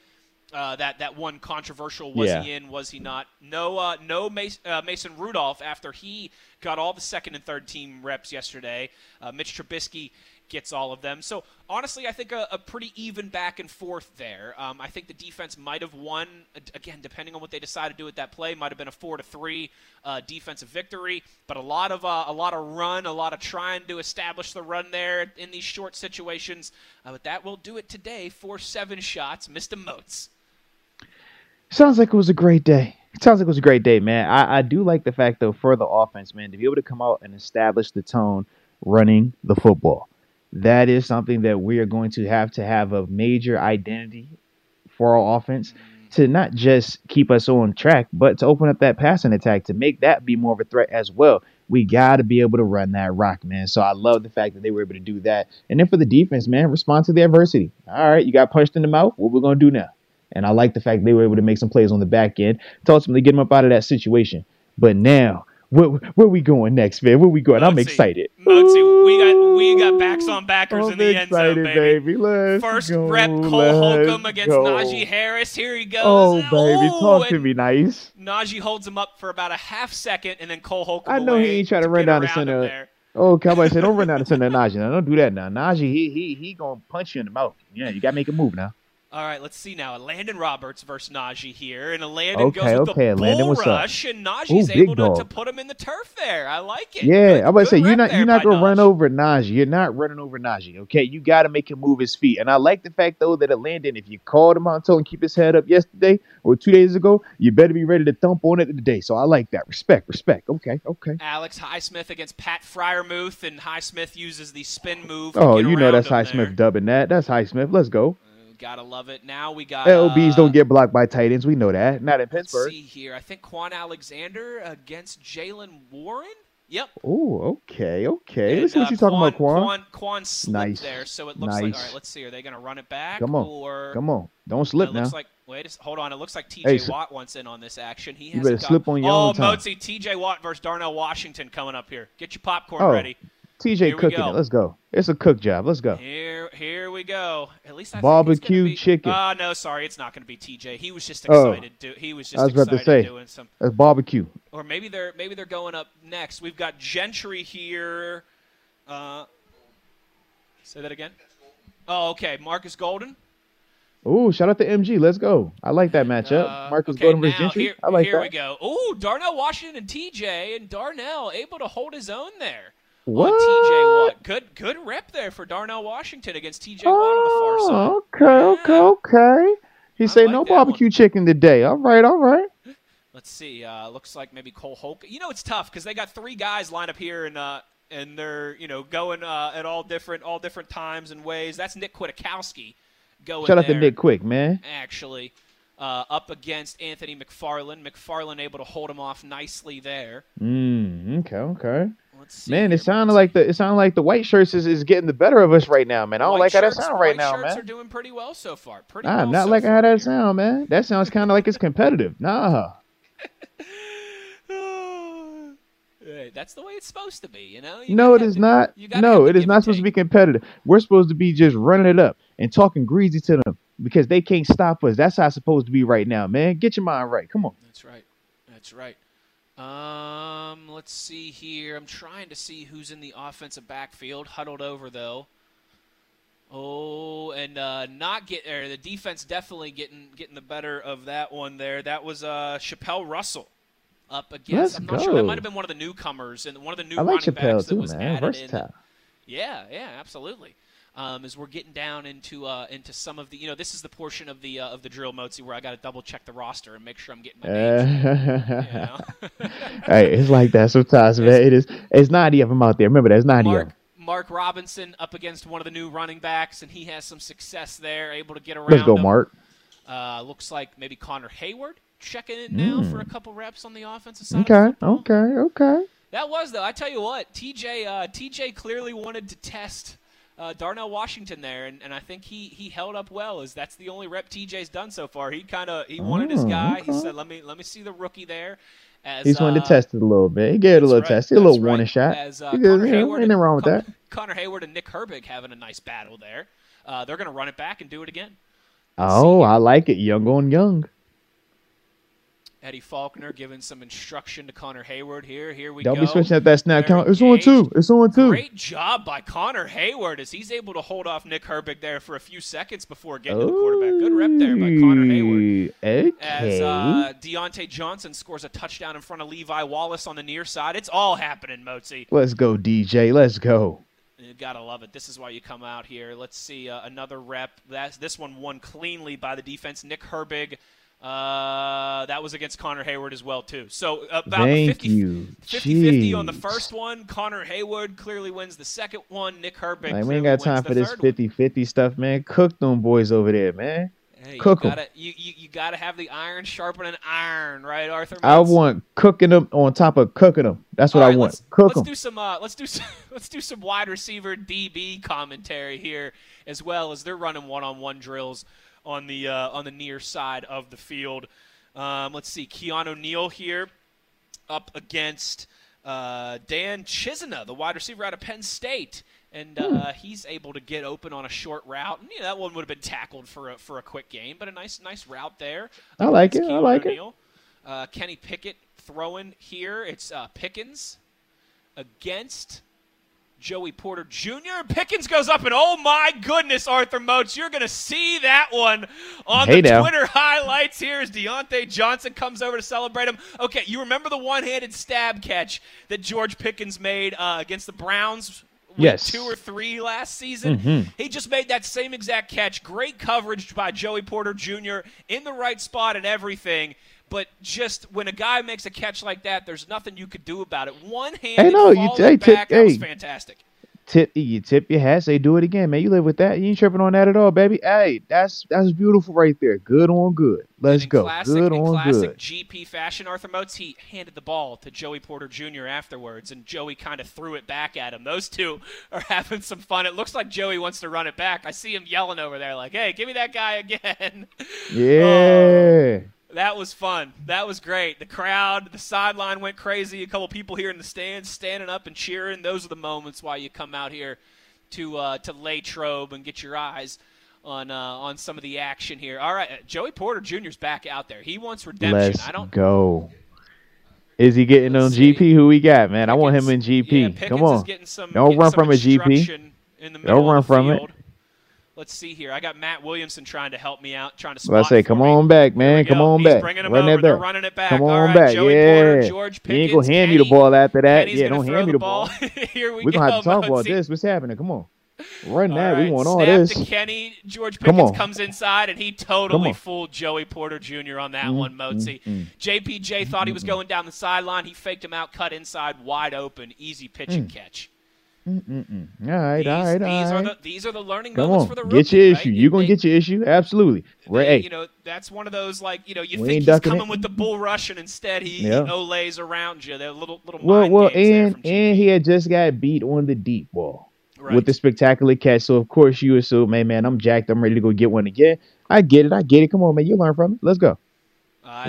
C: uh, that that one controversial. Was
D: Yeah.
C: he in? Was he not? No, uh, no Mason, uh, Mason Rudolph after he got all the second and third team reps yesterday. Uh, Mitch Trubisky gets all of them. So honestly, I think a, a pretty even back and forth there. Um, I think the defense might have won again, depending on what they decide to do with that play. Might have been a four to three uh, defensive victory, but a lot of uh, a lot of run, a lot of trying to establish the run there in these short situations. Uh, but that will do it today for seven shots. Mr. Moats.
D: Sounds like it was a great day. It Sounds like it was a great day, man. I, I do like the fact though for the offense, man, to be able to come out and establish the tone running the football. That is something that we are going to have to have a major identity for our offense to not just keep us on track, but to open up that passing attack to make that be more of a threat as well. We got to be able to run that rock, man. So I love the fact that they were able to do that. And then for the defense, man, respond to the adversity. All right, you got punched in the mouth. What we're going to do now? And I like the fact they were able to make some plays on the back end to ultimately get them up out of that situation. But now, where, where we going next, man? Where we going? I'm excited.
C: Moatsy, we got we got backs on backers
D: I'm
C: in the end zone,
D: excited,
C: baby.
D: Let's
C: First
D: go,
C: rep Cole Holcomb against
D: go.
C: Najee Harris. Here he goes.
D: Oh, baby,
C: Ooh,
D: talk to me nice.
C: Najee holds him up for about a half second, and then Cole Holcomb.
D: I know he ain't trying to run down the center. Oh, Cowboy said, don't run down the center [LAUGHS] Najee. Now, don't do that now. Najee, he he he gonna punch you in the mouth. Yeah, you gotta make a move now.
C: All right, let's see now. Landon Roberts versus Najee here, and Landon
D: Okay,
C: goes with
D: okay,
C: the bull
D: Landon, up?
C: rush, and Najee's
D: Ooh,
C: able to, to put him in the turf there. I like it.
D: Yeah,
C: Good-
D: I'm about to say you're not you're not gonna run over Najee. You're not running over Najee. Okay, you got to make him move his feet. And I like the fact though that Landon, if you called him on toe and keep his head up yesterday or two days ago, you better be ready to thump on it today. So I like that. Respect, respect. Okay, okay.
C: Alex Highsmith against Pat Freiermuth, and Highsmith uses the spin move.
D: Oh, you know that's
C: him
D: High
C: there.
D: Dubbing that. That's Highsmith. Let's go.
C: Gotta love it. Now we got
D: LBs
C: uh,
D: don't get blocked by tight ends. We know that. Not in Pittsburgh.
C: see here. I think Kwon Alexander against Jaylen Warren. Yep.
D: Oh, okay, okay.
C: And,
D: Let's see what
C: uh,
D: you're talking about, Kwon.
C: Kwon, Kwon slipped
D: Nice.
C: there, so it looks like. All
D: Nice.
C: right, let's see. Are they going to run it back?
D: Come on.
C: Or
D: Come on, don't
C: it
D: slip now.
C: looks like. Wait, a hold on. It looks like T.J.
D: Hey,
C: Watt wants in on this action. He
D: You
C: hasn't
D: better
C: got-
D: slip on your
C: oh,
D: own time.
C: Moatsy, T.J. Watt versus Darnell Washington coming up here. Get your popcorn
D: Oh,
C: ready.
D: TJ cooking it. Let's go. It's a cook job. Let's go.
C: Here, here we go. At least I
D: Barbecue
C: be,
D: chicken.
C: Oh no, sorry, it's not going to be T.J. He was just
D: Oh.
C: excited. Do, he was just
D: I was about to say.
C: doing some.
D: That's barbecue.
C: or maybe they're maybe they're going up next. We've got Gentry here. Uh, say that again. Oh, okay. Marcus Golden.
D: Ooh, shout out to MG. Let's go. I like that matchup.
C: Uh,
D: Marcus
C: okay,
D: Golden versus Gentry.
C: Here,
D: I like
C: here
D: that.
C: we go. Ooh, Darnell Washington and TJ, and Darnell able to hold his own there
D: What?
C: on TJ Watt. Good, good rep there for Darnell Washington against TJ Watt on the far side.
D: Oh, okay, okay, okay. He say
C: like
D: no barbecue chicken today. All right, all right.
C: Let's see. Uh, looks like maybe Cole Hulk. You know, it's tough because they got three guys lined up here, and uh, and they're you know going uh, at all different all different times and ways. That's Nick Kwiatkowski going
D: Shout out to Nick Quick, man.
C: Actually, uh, up against Anthony McFarland. McFarland able to hold him off nicely there.
D: Mm, okay, okay. Man, it sounded like the it sounded like the white shirts is, is getting the better of us right now, man. I don't
C: White
D: like how that
C: shirts-
D: sound right now, man.
C: white shirts are doing pretty well so far. Pretty
D: I'm
C: well
D: not
C: so far
D: how that sound, man. That sounds kind of like it's competitive. [LAUGHS] Nah. [SIGHS]
C: That's the way it's supposed to be, you know. You
D: No, it is
C: to-
D: not. No, it is not supposed to be competitive. We're supposed to be just running it up and talking greasy to them because they can't stop us. That's how it's supposed to be right now, man. Get your mind right. Come on.
C: That's right. That's right. Um, let's see here. I'm trying to see who's in the offensive backfield. Huddled over though. Oh, and uh, not get there. The defense definitely getting getting the better of that one there. That was uh, Chapelle Russell up against.
D: Let's
C: I'm not sure. That might have been one of the newcomers and one of the new
D: I like
C: running backs
D: Chapelle
C: that was
D: man.
C: added in. Yeah, yeah, absolutely. Um, as we're getting down into uh, into some of the, you know, this is the portion of the uh, of the drill, Moatsy, where I got to double check the roster and make sure I'm getting my names. you [LAUGHS]
D: hey, it's like that sometimes, man. It is. It's ninety of them out there. Remember, there's ninety of
C: Mark
D: them.
C: Mark Robinson up against one of the new running backs, and he has some success there, able to get around.
D: Let's go,
C: him.
D: Mark.
C: Uh, looks like maybe Connor Heyward checking in now for a couple reps on the offensive side.
D: Mm. Okay,
C: football.
D: okay, okay.
C: That was though. I tell you what, TJ uh, TJ clearly wanted to test uh, Darnell Washington there, and, and I think he he held up well. As that's the only rep TJ's done so far. He kind of he wanted his
D: Oh,
C: guy. He said, "Let me let me see the rookie there." As,
D: He's wanted
C: uh,
D: to test it a little bit. He gave it a little
C: right.
D: test. He a little
C: right.
D: warning shot.
C: As, uh,
D: He goes, yeah, ain't nothing wrong with
C: Con-
D: that.
C: Connor Heyward and Nick Herbig having a nice battle there. Uh, they're going to run it back and do it again.
D: Oh. I like it. Young on young.
C: Eddie Faulkner giving some instruction to Connor Heyward here. Here we
D: Don't
C: go.
D: be switching up that snap count. It's on two. It's on two.
C: Great job by Connor Heyward as he's able to hold off Nick Herbig there for a few seconds before getting to the quarterback. Good rep there by Connor Heyward.
D: Okay.
C: As uh, Diontae Johnson scores a touchdown in front of Levi Wallace on the near side. It's all happening, Moatsy.
D: Let's go, DJ. Let's go.
C: You gotta love it. This is why you come out here. Let's see uh, another rep. That's this one won cleanly by the defense. Nick Herbig. Uh, that was against Connor Heyward as well too. So about
D: Thank
C: 50,
D: you.
C: 50-50 on the first one. Connor Heyward clearly wins the second one. Nick Herbig.
D: Like, we ain't got time for this
C: third one.
D: 50-50 stuff, man. Cook them boys over there, man.
C: Hey,
D: Cook
C: you gotta, you, you, you gotta have the iron sharpening iron, right, Arthur?
D: I want cooking them on top of cooking them. That's what
C: All
D: I want.
C: Let's,
D: Cook
C: let's
D: them.
C: do some. Uh, let's do some. [LAUGHS] Let's do some wide receiver DB commentary here, as well as they're running one-on-one drills on the uh, on the near side of the field. Um, let's see, Keanu Neal here up against uh, Dan Chisena, the wide receiver out of Penn State. And
D: Hmm.
C: uh, he's able to get open on a short route. And, you know, that one would have been tackled for a, for a quick game, but a nice nice route there.
D: I like it, I like it.
C: Uh, Kenny Pickett throwing here. It's uh, Pickens against Joey Porter Jr. Pickens goes up, and oh my goodness, Arthur Moats, you're going to see that one on
D: Hey
C: the
D: now.
C: Twitter highlights here as Diontae Johnson comes over to celebrate him. Okay, you remember the one handed stab catch that George Pickens made uh, against the Browns?
D: Yes.
C: Two or three last season.
D: Mhm.
C: He just made that same exact catch. Great coverage by Joey Porter Jr. in the right spot and everything. But just when a guy makes a catch like that, there's nothing you could do about it. One handed
D: Hey, no, you- hey, tip-
C: back, that was
D: hey.
C: fantastic.
D: Tip you tip your hat, say do it again, man. You live with that. You ain't tripping on that at all, baby. Hey, that's that's beautiful right there. Good on good. Let's go.
C: Classic,
D: good on
C: classic
D: good.
C: GP fashion, Arthur Moats, he handed the ball to Joey Porter Jr. afterwards, and Joey kind of threw it back at him. Those two [LAUGHS] are having some fun. It looks like Joey wants to run it back. I see him yelling over there, like, "Hey, give me that guy again!" [LAUGHS]
D: Yeah. Oh.
C: That was fun. That was great. The crowd, the sideline went crazy. A couple people here in the stands standing up and cheering. Those are the moments why you come out here to uh, to Latrobe and get your eyes on uh, on some of the action here. All right, uh, Joey Porter Jr.'s back out there. He wants redemption.
D: Let's
C: I don't.
D: go. Is he getting
C: Let's
D: on
C: see.
D: GP? Who we got, man? I want him in GP.
C: Yeah,
D: Come on.
C: Is getting some,
D: Don't run from a GP.
C: instruction In the middle
D: run from it.
C: Let's see here. I got Matt Williamson trying to help me out, trying to
D: Well, I say, come
C: me.
D: on back, man. Come
C: go.
D: on
C: He's
D: back.
C: bringing him
D: Run
C: over. They're running it back.
D: Come on
C: right,
D: back.
C: Joey
D: yeah.
C: Porter, George
D: you ain't gonna hand me the ball after that.
C: Kenny's
D: yeah, don't hand me
C: the
D: ball. [LAUGHS]
C: Here we,
D: We're
C: go.
D: gonna have to talk [LAUGHS] about this. What's happening? Come on. Run
C: All
D: that.
C: right,
D: We want all
C: snap
D: this.
C: to Kenny. George Pickens comes inside, and he totally fooled Joey Porter Jr. on that
D: Mm,
C: one, Moatsy.
D: mm, mm.
C: JPJ thought he was going down the sideline. He faked him out, cut inside, wide open, easy pitch and catch.
D: Mm-mm-mm. All right,
C: These,
D: all right,
C: these
D: all
C: are the these are the learning
D: Come
C: moments
D: on,
C: for the
D: get your issue.
C: You-
D: You're gonna get your issue, absolutely. Right? Hey,
C: you know, that's one of those like you know you
D: We
C: think he's coming
D: it.
C: with the bull rush, and instead he,
D: Yeah.
C: he olays around you. They're little little
D: well,
C: mind
D: well, and and he had just got beat on the deep ball
C: Right.
D: with the spectacular catch. So of course you assume, hey man, I'm jacked. I'm ready to go get one again. I get it. I get it. Come on, man. You learn from it. Let's go.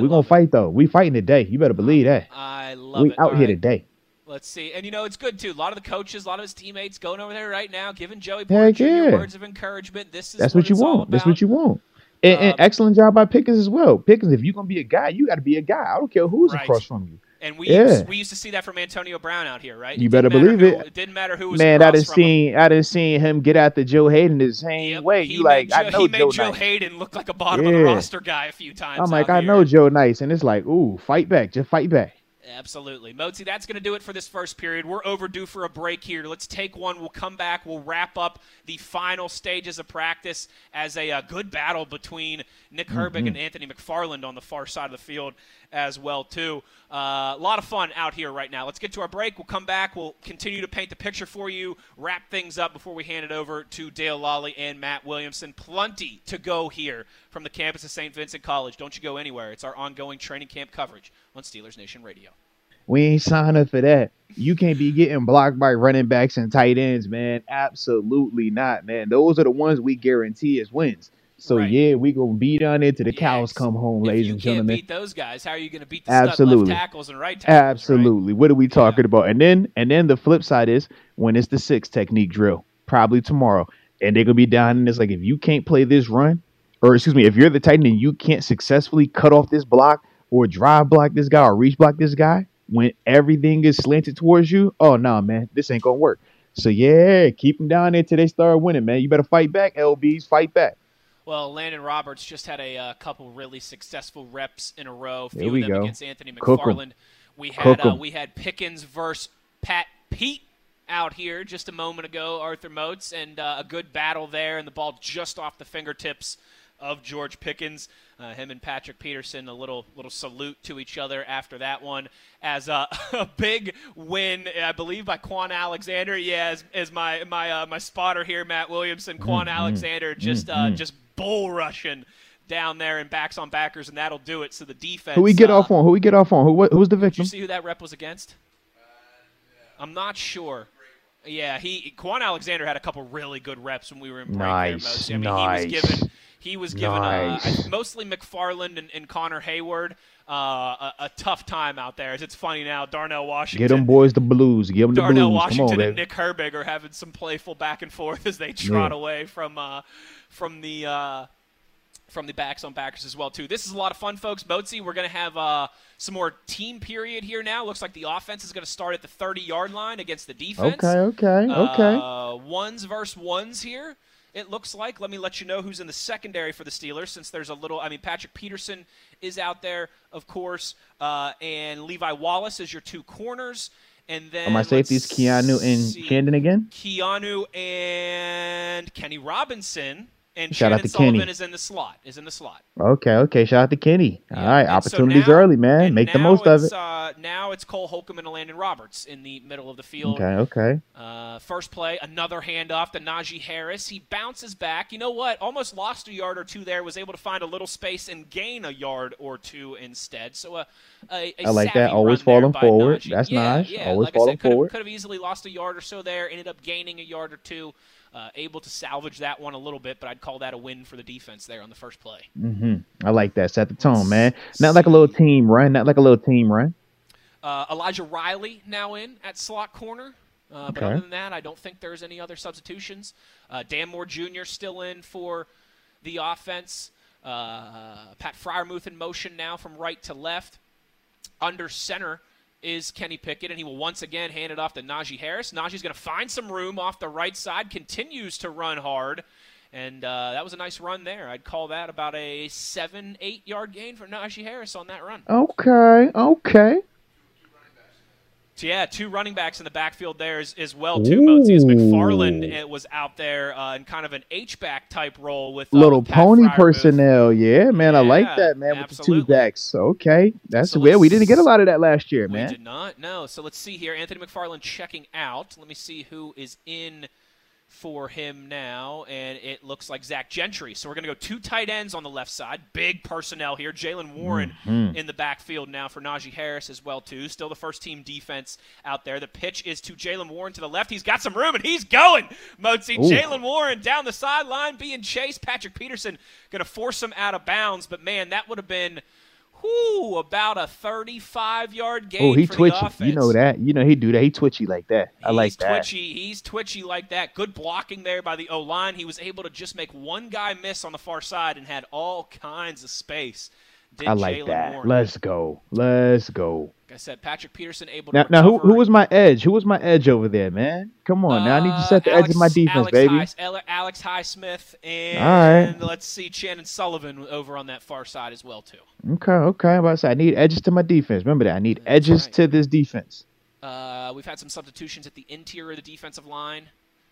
D: We're gonna fight though. We fighting today. You better believe that.
C: I love
D: We
C: it.
D: out
C: All
D: here
C: right.
D: today.
C: Let's see. And you know, it's good too. A lot of the coaches, a lot of his teammates going over there right now, giving Joey Porter
D: yeah.
C: words of encouragement. This is
D: That's what you want. That's what you want. And, and
C: Um,
D: excellent job by Pickens as well. Pickens, if you're gonna be a guy, you got to be a guy. I don't care who's
C: Right.
D: across from you.
C: And we
D: Yeah.
C: used, we used to see that from Antonio Brown out here, right?
D: You
C: It
D: better believe
C: who-
D: it.
C: It didn't matter who was
D: Man, I didn't seen I didn't seen him get out the Joe Haden the same
C: Yep,
D: way.
C: he
D: You like
C: made
D: I
C: Joe,
D: know
C: he made
D: Joe,
C: Joe
D: nice.
C: Haden look like a bottom of the
D: Yeah.
C: roster guy a few times.
D: I'm like I
C: here.
D: know Joe nice, and it's like ooh, fight back, just fight back.
C: Absolutely. Moatsy, that's going to do it for this first period. We're overdue for a break here. Let's take one. We'll come back. We'll wrap up the final stages of practice as a, a uh, good battle between Nick Herbig mm-hmm. and Anthony McFarland on the far side of the field as well, too. Uh, a lot of fun out here right now. Let's get to our break. We'll come back. We'll continue to paint the picture for you, wrap things up before we hand it over to Dale Lolley and Matt Williamson. Plenty to go here from the campus of St. Vincent College. Don't you go anywhere. It's our ongoing training camp coverage on Steelers Nation Radio.
D: We ain't signing up for that. You can't be getting blocked by running backs and tight ends, man. Absolutely not, man. Those are the ones we guarantee as wins. So right. yeah, we gonna beat on it to the cows come home,
C: if
D: ladies and gentlemen.
C: You can't beat those guys, how are you gonna beat the Absolutely. left tackles and right tackles?
D: Absolutely.
C: Right?
D: What are we talking yeah. about? And then and then the flip side is when it's the six technique drill, probably tomorrow, and they're gonna be down and it's like if you can't play this run, or excuse me, if you're the Titan and you can't successfully cut off this block or drive block this guy or reach block this guy when everything is slanted towards you, oh no, nah, man, this ain't gonna work. So yeah, keep them down there till they start winning, man. You better fight back, LBs, fight back.
C: Well, Landon Roberts just had a uh, couple really successful reps in a row.
D: Few of
C: them
D: go.
C: against Anthony McFarland. We had uh, we had Pickens versus Pat Pete out here just a moment ago, Arthur Moats, and uh, a good battle there, and the ball just off the fingertips of George Pickens. Uh, him and Patrick Peterson, a little little salute to each other after that one. As a, [LAUGHS] a big win, I believe by Kwon Alexander. Yeah, as, as my my uh, my spotter here, Matt Williamson. Kwon mm-hmm. Alexander just uh, mm-hmm. just bull rushing down there and backs on backers, and that'll do it. So the defense.
D: Who we get uh, off on? Who we get off on? Who who's the victim?
C: Did you see who that rep was against? I'm not sure. Yeah, he Kwon Alexander had a couple really good reps when we were in break
D: nice,
C: there, I mean,
D: nice.
C: he was given he was given
D: nice.
C: uh, mostly McFarland and, and Connor Heyward uh, a, a, tough time out there. As it's funny now, Darnell Washington.
D: Get them boys the blues. Give them the
C: Darnell
D: blues.
C: Washington
D: on,
C: and Nick Herbig are having some playful back and forth [LAUGHS] as they trot yeah. away from uh, from the uh, from the backs on backers as well too. This is a lot of fun, folks. Moatsy, we're going to have uh, some more team period here now. Looks like the offense is going to start at the 30 yard line against the defense.
D: Okay, okay, okay.
C: Uh, ones versus ones here. It looks like. Let me let you know who's in the secondary for the Steelers, since there's a little. I mean, Patrick Peterson is out there, of course, uh, and Levi Wallace is your two corners. And then
D: Are my safeties Keanu and. Chandon again?
C: Keanu and Kenny Robinson and
D: Shout
C: Chandon
D: out to
C: Sullivan
D: Kenny.
C: is in the slot. Is in the slot.
D: Okay, okay. Shout out to Kenny.
C: Yeah.
D: All right,
C: And so
D: opportunities
C: now-
D: early, man. Make the most of it.
C: Uh, now it's Cole Holcomb and Landon Roberts in the middle of the field.
D: Okay, okay.
C: Uh, first play, another handoff to Najee Harris. He bounces back. You know what? Almost lost a yard or two there. Was able to find a little space and gain a yard or two instead. So a, a, a
D: I like that. Always falling forward.
C: Najee.
D: That's
C: yeah,
D: nice.
C: Yeah.
D: Always
C: like I
D: falling
C: said,
D: forward.
C: Could have easily lost a yard or so there. Ended up gaining a yard or two. Uh, able to salvage that one a little bit, but I'd call that a win for the defense there on the first play.
D: hmm I like that. Set the tone, man. Not like a little team run. Not like a little team run.
C: Uh, Elijah Riley now in at slot corner. Uh, but
D: Okay.
C: other than that, I don't think there's any other substitutions. Uh, Dan Moore Jr. still in for the offense. Uh, Pat Freiermuth in motion now from right to left. Under center is Kenny Pickett, and he will once again hand it off to Najee Harris. Najee's going to find some room off the right side, continues to run hard. And uh, that was a nice run there. I'd call that about a seven, eight yard gain for Najee Harris on that run.
D: Okay, okay.
C: So yeah, two running backs in the backfield there as, as well too. Moatsy as McFarland uh, was out there uh, in kind of an H back type role with uh,
D: Little
C: with
D: pony
C: Freiermuth.
D: personnel. Yeah, man. I like that, man, with the two backs. Okay. That's
C: So
D: weird. We didn't get a lot of that last year,
C: We
D: man.
C: did not. No. So let's see here. Anthony McFarland checking out. Let me see who is in for him now, and it looks like Zach Gentry. So we're going to go two tight ends on the left side. Big personnel here. Jaylen Warren
D: Mm-hmm.
C: in the backfield now for Najee Harris as well too. Still the first team defense out there. The pitch is to Jaylen Warren to the left. He's got some room and he's going.
D: Moatsy
C: Jaylen Warren down the sideline being chased. Patrick Peterson going to force him out of bounds, but man, that would have been. Whoo, about a 35 yard gain
D: Oh, he
C: for the
D: twitchy.
C: offense.
D: You know that. You know he do that. He twitchy like that. I like
C: He's
D: that.
C: twitchy. He's twitchy like that. Good blocking there by the O line. He was able to just make one guy miss on the far side and had all kinds of space
D: I like
C: Jaylen
D: that.
C: Warren.
D: Let's go. Let's go.
C: Like I said, Patrick Peterson able
D: Now,
C: to
D: now who, who was my edge? Who was my edge over there, man? Come on, now I need to
C: Uh,
D: set the edge of my defense,
C: Alex
D: baby.
C: High, Alex Highsmith and
D: right.
C: let's see, Chandon Sullivan over on that far side as well too.
D: Okay, okay. I'm about to say I need edges to my defense. Remember that I need
C: That's
D: edges
C: right.
D: to this defense.
C: Uh, we've had some substitutions at the interior of the defensive line.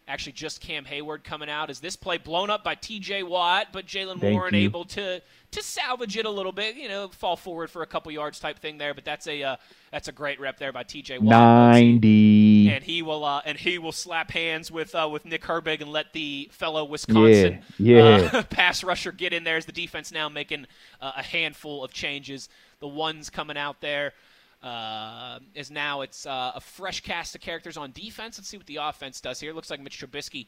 C: Actually, just Cam Heyward coming out. Is this play blown up by T.J. Watt, but
D: Jaylen
C: Warren
D: you.
C: able to to salvage it a little bit? You know, fall forward for a couple yards type thing there. But that's a uh, that's a great rep there by T.J. Watt.
D: Ninety.
C: and he will uh, and he will slap hands with uh, with Nick Herbig and let the fellow Wisconsin
D: Yeah, yeah.
C: Uh, [LAUGHS] pass rusher get in there as the defense now making uh, a handful of changes. The ones coming out there uh, is now it's uh, a fresh cast of characters on defense. Let's see what the offense does here. Looks like Mitch Trubisky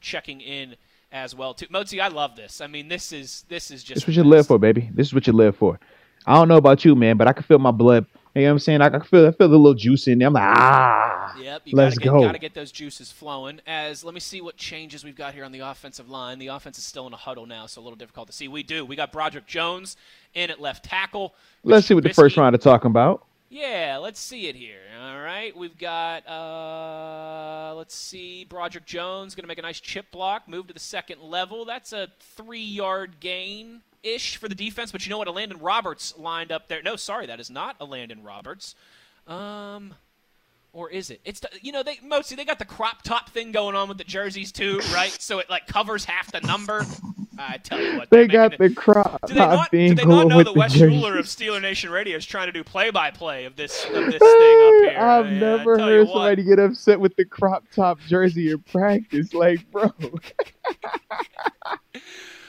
C: checking in as well too. Moatsy, I love this. I mean, this is this is just
D: This is what you live for, baby. This is what you live for. I don't know about you, man, but I can feel my blood. You know what I'm saying? I can feel I feel the little juice in there. I'm like, ah.
C: Yep, you
D: Let's
C: gotta get,
D: go.
C: gotta get those juices flowing. As let me see what changes we've got here on the offensive line. The offense is still in a huddle now, so a little difficult to see. We do. We got Broderick Jones in at left tackle.
D: Let's see what the first
C: Trubisky-
D: round are talking about.
C: Yeah, let's see it here. All right, we've got. Uh, let's see, Broderick Jones going to make a nice chip block, move to the second level. That's a three-yard gain ish for the defense. But you know what? A Landon Roberts lined up there. No, sorry, that is not a Landon Roberts. Um, or is it? It's you know they mostly they got the crop top thing going on with the jerseys too, right? So it like covers half the number. I tell you what,
D: They got the crop
C: do they not,
D: top
C: do they not
D: going
C: know
D: the
C: Wes
D: jersey.
C: Schuler of Steeler Nation Radio is trying to do play-by-play of this of this thing up here?
D: I've
C: Yeah,
D: never heard somebody get upset with the crop top jersey in practice. Like, bro, [LAUGHS]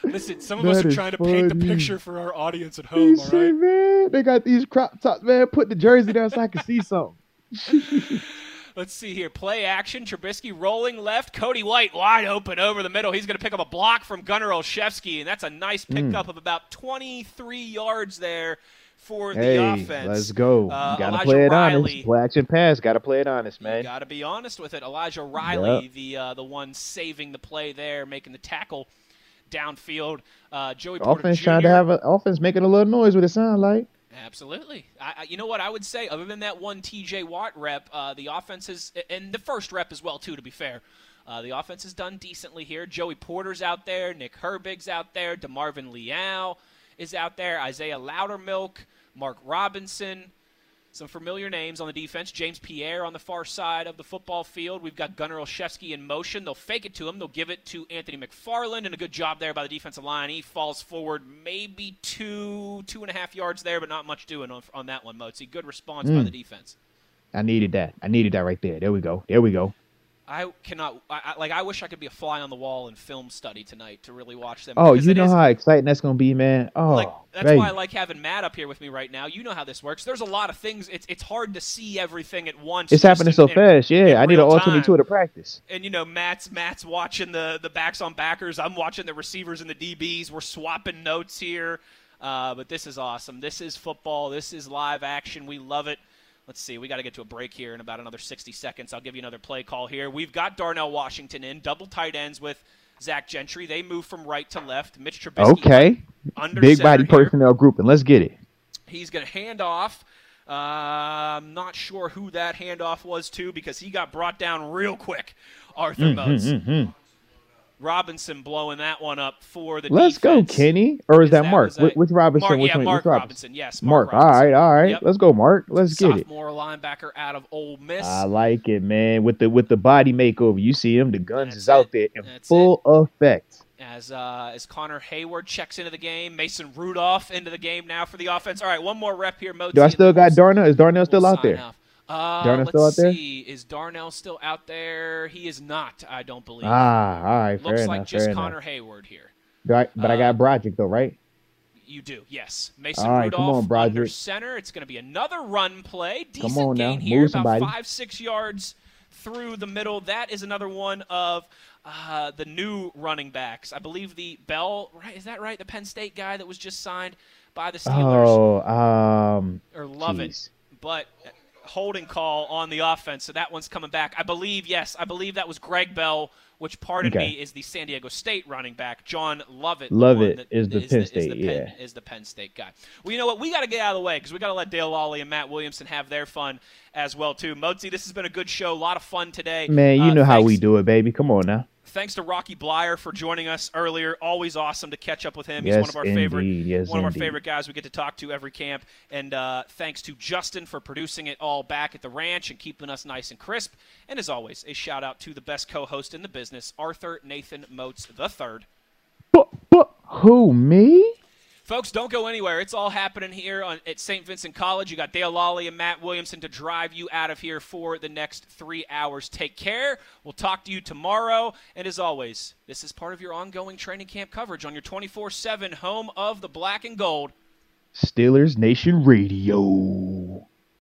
C: Listen, some of
D: That
C: us are trying to paint the picture for our audience at home.
D: you
C: All right.
D: man, they got these crop tops, man. Put the jersey down so I can see something. [LAUGHS]
C: Let's see here. Play action. Trubisky rolling left. Cody White wide open over the middle. He's going to pick up a block from Gunnar Olszewski, and that's a nice
D: Mm.
C: pickup of about 23 yards there for the
D: Hey,
C: offense.
D: let's go.
C: Uh,
D: gotta
C: Elijah
D: play it
C: Riley.
D: honest. Play action pass. Gotta play it honest, man.
C: got to be honest with it. Elijah Riley,
D: Yep.
C: the uh, the one saving the play there, making the tackle downfield. Uh, Joey Porter
D: offense
C: Jr.
D: trying to have an offense making a little noise. What it sound like?
C: Absolutely. I, you know what I would say, other than that one T.J. Watt rep, uh, the offense is, and the first rep as well too. To be fair, uh, the offense has done decently here. Joey Porter's out there, Nick Herbig's out there, Demarvin Leal is out there, Isaiah Loudermilk, Mark Robinson. Some familiar names on the defense. James Pierre on the far side of the football field. We've got Gunnar Olszewski in motion. They'll fake it to him. They'll give it to Anthony McFarland, and a good job there by the defensive line. He falls forward maybe two, two and a half yards there, but not much doing on, on that one, Moatsy. Good response by hmm. the defense.
D: I needed that. I needed that right there. There we go. There we go.
C: I cannot, I, I, like, I wish I could be a fly on the wall in film study tonight to really watch them.
D: Oh, you know
C: is-
D: how exciting that's gonna be, man. Oh,
C: like that's why I like having Matt up here with me right now. You know how this works. There's a lot of things. It's it's hard to see everything at once.
D: it's happening
C: in-
D: so fast.
C: in
D: Yeah, I need an alternate tour to practice.
C: And you know, Matt's Matt's watching the the backs on backers. I'm watching the receivers and the DBs. We're swapping notes here. Uh, but this is awesome. This is football. This is live action. We love it. Let's see. We got to get to a break here in about another 60 seconds. I'll give you another play call here. We've got Darnell Washington in double tight ends with Zach Gentry. They move from right to left. Mitch Trubisky
D: Okay,
C: under
D: big body
C: here.
D: personnel grouping. Let's get it.
C: He's going to hand off. Uh, I'm not sure who that handoff was to because he got brought down real quick. Arthur
D: Mm,
C: Moats. Robinson blowing that one up for the
D: Let's go. Kenny. Or is
C: Is
D: that,
C: that-
D: Mark?
C: that-
D: Which Robinson?
C: Mark,
D: Which
C: yeah,
D: one?
C: Mark
D: Which Robinson?
C: Robinson. Yes,
D: Mark.
C: Mark.
D: All
C: Robinson.
D: right, all right.
C: Yep.
D: Let's go, Mark. Let's get it.
C: Sophomore linebacker out of Ole Miss.
D: I like it, man. With the with the body makeover, you see him. The guns
C: That's
D: is out there in
C: That's
D: full effect.
C: as uh, as Connor Heyward checks into the game, Mason Rudolph into the game now for the offense. All right, one more rep here, Moti.
D: Do I still got Darnell? Is Darnell still
C: we'll
D: out there?
C: off. Uh,
D: Darnell
C: let's
D: still out there?
C: see. Is Darnell still out there? He is not. I don't believe.
D: Ah, all right. Fair
C: Looks
D: enough.
C: like just Connor
D: enough.
C: Heyward here.
D: I- but I
C: uh,
D: got Broderick though, right?
C: You do, yes. Mason
D: All right, come
C: Rudolph
D: on, Broderick.
C: under center. It's going to be another run play. Decent
D: on now,
C: gain here,
D: move
C: about
D: somebody.
C: five, six yards through the middle. That is another one of uh, the new running backs. I believe the Bell, right? Is that right? The Penn State guy that was just signed by the Steelers,
D: Oh, um,
C: or Love
D: jeez.
C: it. But holding call on the offense, so that one's coming back. I believe, yes, I believe that was Greg Bell, which pardon
D: Okay.
C: me is the San Diego State running back. John Lovett, the
D: Lovett
C: that
D: is the Penn State,
C: Penn,
D: yeah.
C: is the Penn State guy. Well, you know what? We got to get out of the way because we got to let Dale Lolley and Matt Williamson have their fun as well too. Mozi, this has been a good show, a lot of fun today.
D: Man, you
C: Uh,
D: know how we do it, baby. Come on now.
C: Thanks to Rocky Bleier for joining us earlier. Always awesome to catch up with him. He's one of our favorite.
D: Yes,
C: one of our favorite guys we get to talk to every camp. And uh, thanks to Justin for producing it all back at the ranch and keeping us nice and crisp. And as always, a shout out to the best co-host in the business, Arthur Nathan Moats the third.
D: But, but who me?
C: Folks, don't go anywhere. It's all happening here on, at St. Vincent College. You got Dale Lolley and Matt Williamson to drive you out of here for the next three hours. Take care. We'll talk to you tomorrow. And as always, this is part of your ongoing training camp coverage on your 24 7 home of the black and gold.
D: Steelers Nation Radio.